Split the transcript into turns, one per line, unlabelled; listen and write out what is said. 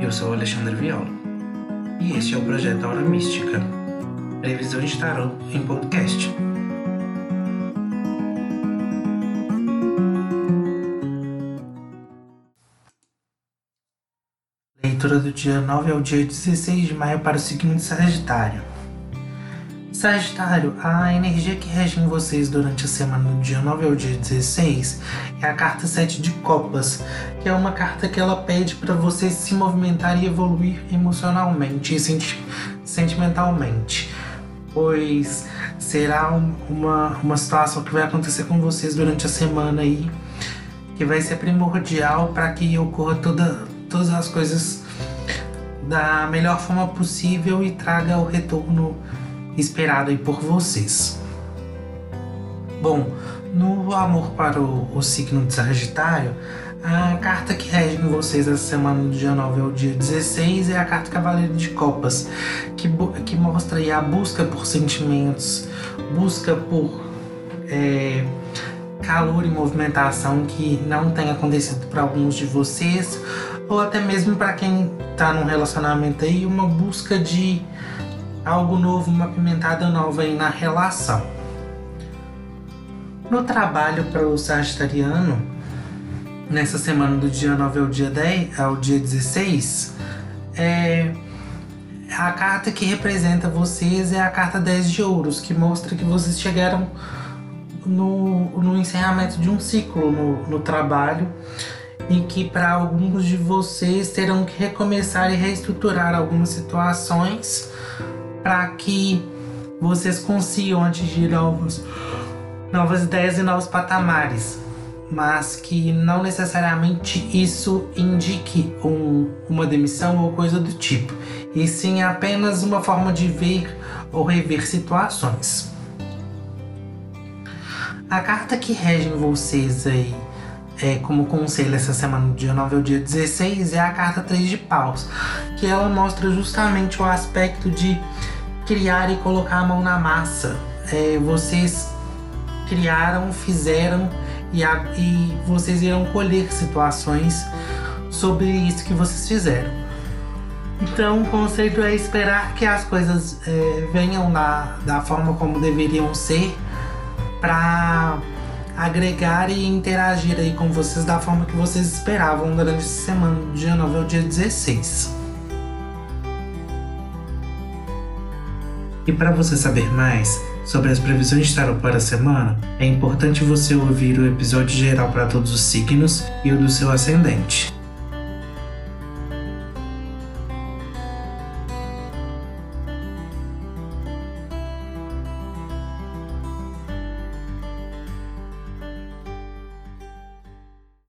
Eu sou Alexandre Viola e este é o projeto Aura Mística, previsão de tarot em podcast. Leitura do dia 9 ao dia 16 de maio para o signo de Sagitário. Sagitário, a energia que rege em vocês durante a semana do dia 9 ao dia 16 é a carta 7 de Copas, que é uma carta que ela pede para você se movimentar e evoluir emocionalmente e senti sentimentalmente. Pois será uma, uma situação que vai acontecer com vocês durante a semana aí, que vai ser primordial para que ocorra toda, todas as coisas da melhor forma possível e traga o retorno esperado aí por vocês. Bom, no amor para o, o signo de Sagitário, a carta que rege em vocês essa semana do dia 9 ao dia 16 é a carta Cavaleiro de Copas, que, que mostra aí a busca por sentimentos, busca por é, calor e movimentação que não tem acontecido para alguns de vocês, ou até mesmo para quem está num relacionamento aí, uma busca de algo novo, uma pimentada nova aí na relação. No trabalho para o Sagitariano, nessa semana do dia 9 ao dia 10, ao dia 16, é, a carta que representa vocês é a carta 10 de ouros, que mostra que vocês chegaram no, no encerramento de um ciclo no, no trabalho em que para alguns de vocês terão que recomeçar e reestruturar algumas situações para que vocês consigam atingir novos, novas ideias e novos patamares, mas que não necessariamente isso indique um, uma demissão ou coisa do tipo, e sim apenas uma forma de ver ou rever situações. A carta que rege vocês aí é, como conselho essa semana, do dia 9 ao dia 16, é a carta 3 de paus, que ela mostra justamente o aspecto de criar e colocar a mão na massa. É, vocês criaram, fizeram e, a, e vocês irão colher situações sobre isso que vocês fizeram. Então, o conceito é esperar que as coisas é, venham da, da forma como deveriam ser para agregar e interagir aí com vocês da forma que vocês esperavam durante essa semana, dia 9 ao dia 16. E para você saber mais sobre as previsões de tarot para a semana, é importante você ouvir o episódio geral para todos os signos e o do seu ascendente.